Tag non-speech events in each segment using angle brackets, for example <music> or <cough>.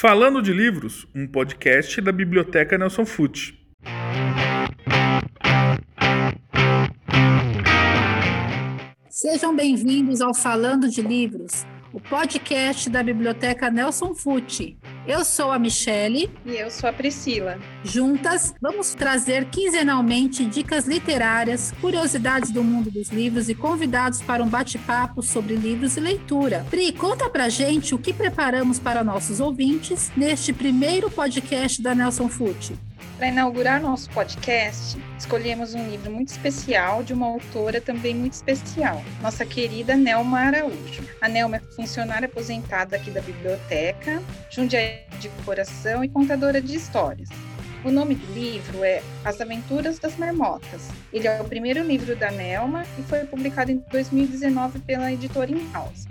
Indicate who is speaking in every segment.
Speaker 1: Falando de Livros, um podcast da Biblioteca Nelson Fute.
Speaker 2: Sejam bem-vindos ao Falando de Livros, o podcast da Biblioteca Nelson Fute. Eu sou a Michele.
Speaker 3: E eu sou a Priscila.
Speaker 2: Juntas, vamos trazer quinzenalmente dicas literárias, curiosidades do mundo dos livros e convidados para um bate-papo sobre livros e leitura. Pri, conta pra gente o que preparamos para nossos ouvintes neste primeiro podcast da Nelson Fute.
Speaker 3: Para inaugurar nosso podcast, escolhemos um livro muito especial de uma autora também muito especial, nossa querida Nelma Araújo. A Nelma é funcionária aposentada aqui da biblioteca, jundiaí de coração e contadora de histórias. O nome do livro é As Aventuras das Marmotas. Ele é o primeiro livro da Nelma e foi publicado em 2019 pela editora In-House.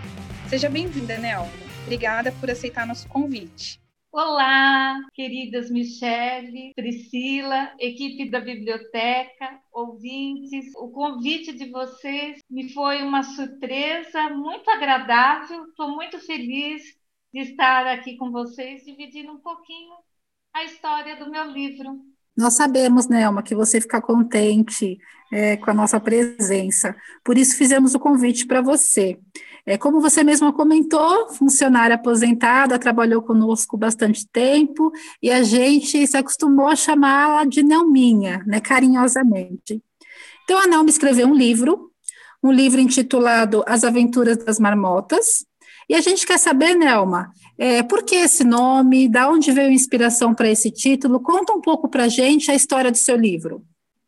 Speaker 3: Seja bem-vinda, Nelma. Obrigada por aceitar nosso convite.
Speaker 4: Olá, queridas Michele, Priscila, equipe da biblioteca, ouvintes. O convite de vocês me foi uma surpresa muito agradável. Estou muito feliz de estar aqui com vocês, dividindo um pouquinho a história do meu livro.
Speaker 2: Nós sabemos, Nelma, que você fica contente é, com a nossa presença. Por isso fizemos o convite para você. É, como você mesma comentou, funcionária aposentada, trabalhou conosco bastante tempo e a gente se acostumou a chamá-la de Nelminha, né, carinhosamente. Então, a Nelma escreveu um livro, um livro intitulado As Aventuras das Marmotas, e a gente quer saber, Nelma, é, por que esse nome, da onde veio a inspiração para esse título? Conta um pouco para a gente a história do seu livro.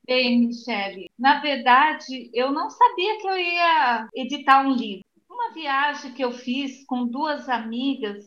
Speaker 4: Bem, Michele, na verdade, eu não sabia que eu ia editar um livro uma viagem que eu fiz com duas amigas,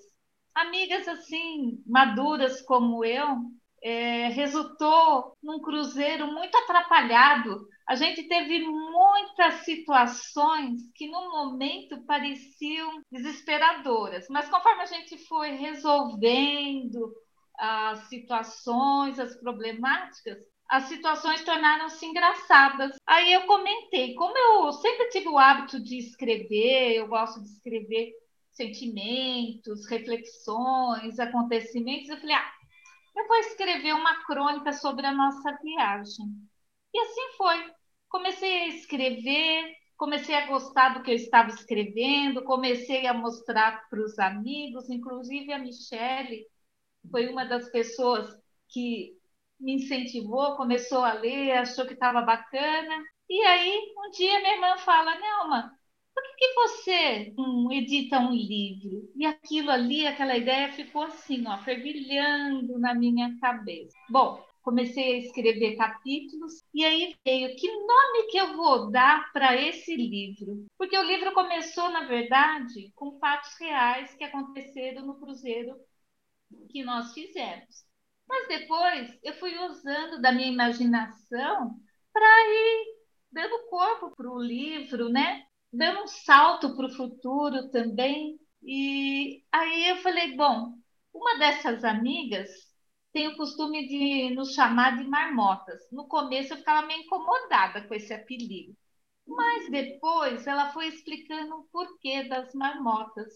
Speaker 4: amigas assim, maduras como eu, é, resultou num cruzeiro muito atrapalhado. A gente teve muitas situações que no momento pareciam desesperadoras, mas conforme a gente foi resolvendo as situações, as problemáticas, as situações tornaram-se engraçadas. Aí eu comentei, como eu sempre tive o hábito de escrever, eu gosto de escrever sentimentos, reflexões, acontecimentos, eu falei, ah, eu vou escrever uma crônica sobre a nossa viagem. E assim foi. Comecei a escrever, comecei a gostar do que eu estava escrevendo, comecei a mostrar para os amigos, inclusive a Michelle foi uma das pessoas que me incentivou, começou a ler, achou que estava bacana. E aí, um dia minha irmã fala, Nelma, por que, que você edita um livro? E aquilo ali, aquela ideia ficou assim, ó, fervilhando na minha cabeça. Bom, comecei a escrever capítulos e aí veio que nome que eu vou dar para esse livro? Porque o livro começou, na verdade, com fatos reais que aconteceram no cruzeiro que nós fizemos. Mas depois eu fui usando da minha imaginação para ir dando corpo para o livro, né? Dando um salto para o futuro também. E aí eu falei, bom, uma dessas amigas tem o costume de nos chamar de marmotas. No começo eu ficava meio incomodada com esse apelido. Mas depois ela foi explicando o porquê das marmotas.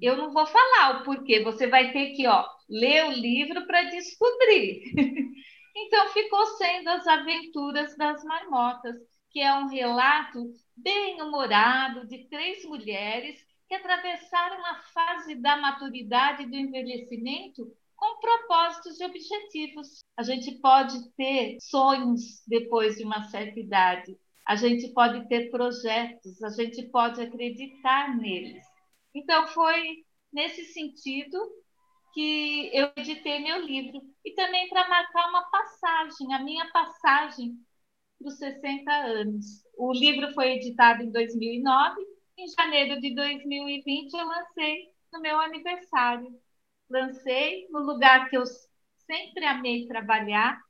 Speaker 4: Eu não vou falar o porquê, você vai ter que ó, ler o livro para descobrir. <laughs> então ficou sendo as aventuras das marmotas, que é um relato bem humorado de três mulheres que atravessaram a fase da maturidade e do envelhecimento com propósitos e objetivos. A gente pode ter sonhos depois de uma certa idade, a gente pode ter projetos, a gente pode acreditar neles. Então, foi nesse sentido que eu editei meu livro. E também para marcar uma passagem, a minha passagem para os 60 anos. O livro foi editado em 2009. Em janeiro de 2020, eu lancei no meu aniversário. Lancei no lugar que eu sempre amei trabalhar,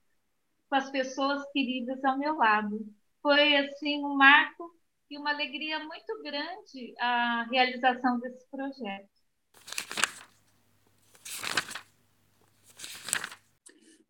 Speaker 4: com as pessoas queridas ao meu lado. Foi assim um marco e uma alegria muito grande a realização desse projeto.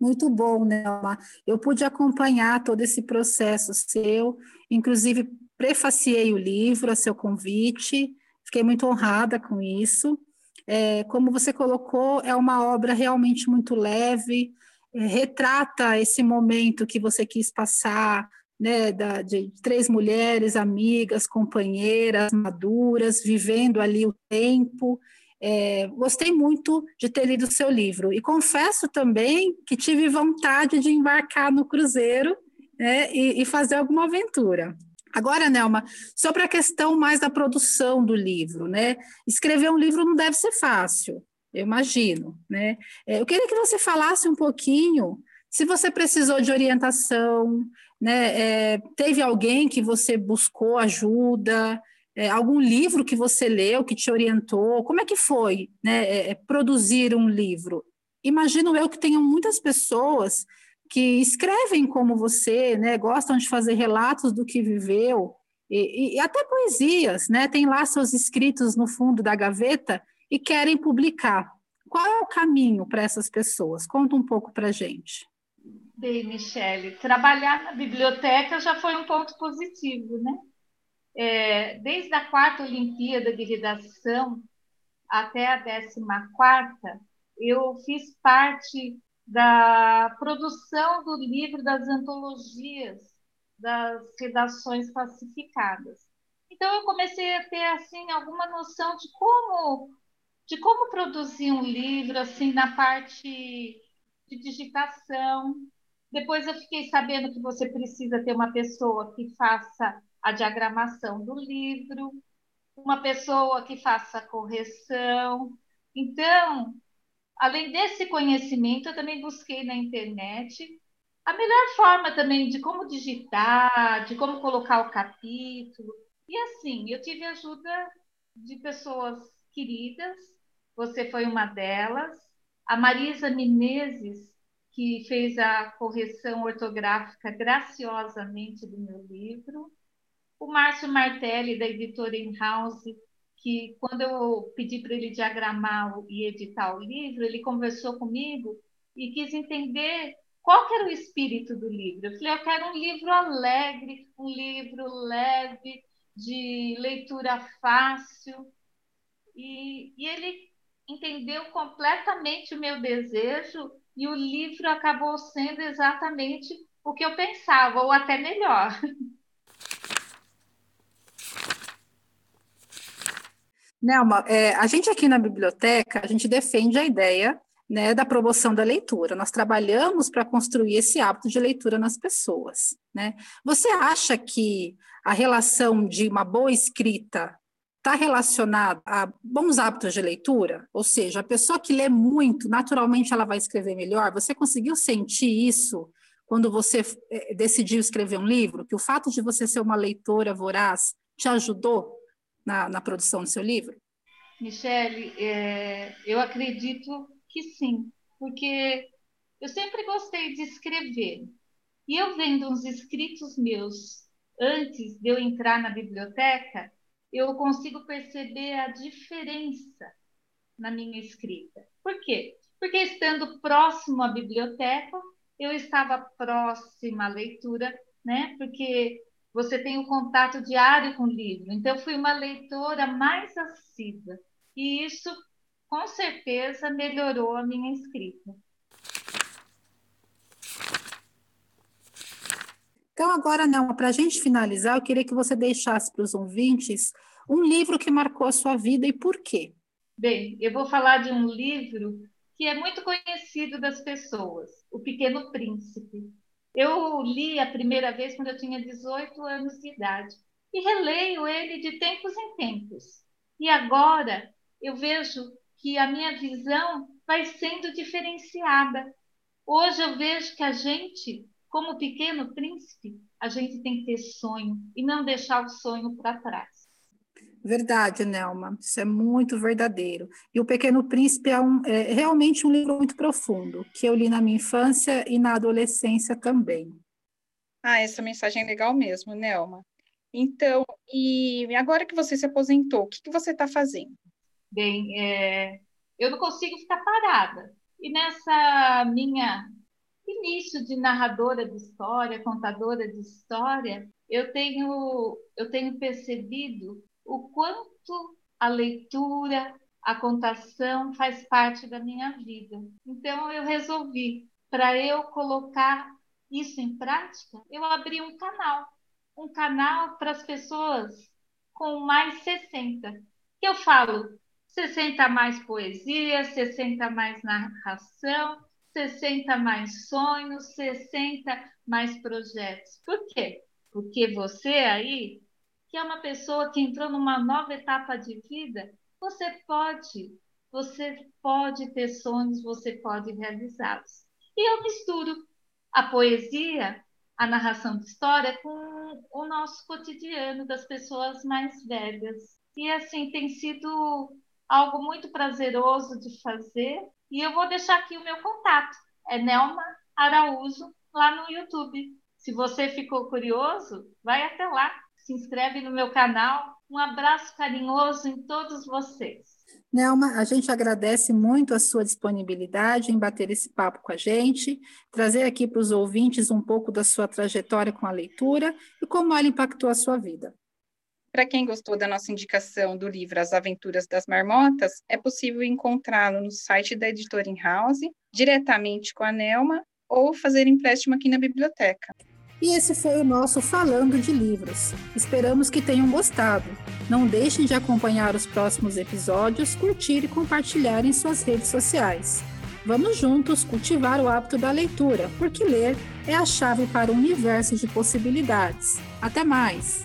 Speaker 2: Muito bom, Nelma. Eu pude acompanhar todo esse processo seu, inclusive prefaciei o livro a seu convite, fiquei muito honrada com isso. É, como você colocou, é uma obra realmente muito leve, é, retrata esse momento que você quis passar, né, da, de três mulheres amigas, companheiras, maduras, vivendo ali o tempo. É, gostei muito de ter lido o seu livro e confesso também que tive vontade de embarcar no cruzeiro né, e, e fazer alguma aventura. Agora, Nelma, sobre a questão mais da produção do livro, né? Escrever um livro não deve ser fácil, eu imagino, né? É, eu queria que você falasse um pouquinho se você precisou de orientação, né? É, teve alguém que você buscou ajuda, é, algum livro que você leu que te orientou? Como é que foi, né? É, é, produzir um livro? Imagino eu que tenham muitas pessoas que escrevem como você, né? Gostam de fazer relatos do que viveu e, e até poesias, né? Tem lá seus escritos no fundo da gaveta e querem publicar. Qual é o caminho para essas pessoas? Conta um pouco para gente.
Speaker 4: Bem, Michele, trabalhar na biblioteca já foi um ponto positivo, né? É, desde a quarta Olimpíada de Redação até a décima quarta, eu fiz parte da produção do livro das antologias das redações classificadas. Então eu comecei a ter assim alguma noção de como de como produzir um livro assim na parte de digitação, depois eu fiquei sabendo que você precisa ter uma pessoa que faça a diagramação do livro, uma pessoa que faça a correção. Então, além desse conhecimento, eu também busquei na internet a melhor forma também de como digitar, de como colocar o capítulo. E assim, eu tive ajuda de pessoas queridas, você foi uma delas. A Marisa Menezes que fez a correção ortográfica graciosamente do meu livro. O Márcio Martelli, da editora In-House, que quando eu pedi para ele diagramar e editar o livro, ele conversou comigo e quis entender qual era o espírito do livro. Eu falei, eu quero um livro alegre, um livro leve, de leitura fácil. E, e ele entendeu completamente o meu desejo e o livro acabou sendo exatamente o que eu pensava, ou até melhor.
Speaker 2: Nelma, é, a gente aqui na biblioteca, a gente defende a ideia né, da promoção da leitura. Nós trabalhamos para construir esse hábito de leitura nas pessoas. Né? Você acha que a relação de uma boa escrita está relacionado a bons hábitos de leitura, ou seja, a pessoa que lê muito, naturalmente ela vai escrever melhor. Você conseguiu sentir isso quando você eh, decidiu escrever um livro? Que o fato de você ser uma leitora voraz te ajudou na, na produção do seu livro?
Speaker 4: Michele, é, eu acredito que sim, porque eu sempre gostei de escrever. E eu vendo uns escritos meus antes de eu entrar na biblioteca, eu consigo perceber a diferença na minha escrita. Por quê? Porque estando próximo à biblioteca, eu estava próxima à leitura, né? Porque você tem o um contato diário com o livro. Então, eu fui uma leitora mais assídua. E isso, com certeza, melhorou a minha escrita.
Speaker 2: Então, agora, não, para a gente finalizar, eu queria que você deixasse para os ouvintes um livro que marcou a sua vida e por quê.
Speaker 4: Bem, eu vou falar de um livro que é muito conhecido das pessoas, O Pequeno Príncipe. Eu li a primeira vez quando eu tinha 18 anos de idade e releio ele de tempos em tempos. E agora eu vejo que a minha visão vai sendo diferenciada. Hoje eu vejo que a gente como pequeno príncipe, a gente tem que ter sonho e não deixar o sonho para trás.
Speaker 2: Verdade, Nelma, isso é muito verdadeiro. E O Pequeno Príncipe é, um, é realmente um livro muito profundo, que eu li na minha infância e na adolescência também.
Speaker 3: Ah, essa mensagem é legal mesmo, Nelma. Então, e agora que você se aposentou, o que, que você está fazendo?
Speaker 4: Bem, é, eu não consigo ficar parada. E nessa minha início de narradora de história, contadora de história, eu tenho, eu tenho percebido o quanto a leitura a contação faz parte da minha vida. Então eu resolvi, para eu colocar isso em prática, eu abri um canal, um canal para as pessoas com mais 60. Que eu falo 60 mais poesia, 60 mais narração, 60 mais sonhos, 60 mais projetos. Por quê? Porque você aí, que é uma pessoa que entrou numa nova etapa de vida, você pode, você pode ter sonhos, você pode realizá-los. E eu misturo a poesia, a narração de história com o nosso cotidiano das pessoas mais velhas. E assim tem sido algo muito prazeroso de fazer. E eu vou deixar aqui o meu contato. É Nelma Araújo, lá no YouTube. Se você ficou curioso, vai até lá, se inscreve no meu canal. Um abraço carinhoso em todos vocês.
Speaker 2: Nelma, a gente agradece muito a sua disponibilidade em bater esse papo com a gente, trazer aqui para os ouvintes um pouco da sua trajetória com a leitura e como ela impactou a sua vida.
Speaker 3: Para quem gostou da nossa indicação do livro As Aventuras das Marmotas, é possível encontrá-lo no site da editora In House, diretamente com a Nelma, ou fazer empréstimo aqui na biblioteca.
Speaker 2: E esse foi o nosso Falando de Livros. Esperamos que tenham gostado. Não deixem de acompanhar os próximos episódios, curtir e compartilhar em suas redes sociais. Vamos juntos cultivar o hábito da leitura, porque ler é a chave para um universo de possibilidades. Até mais!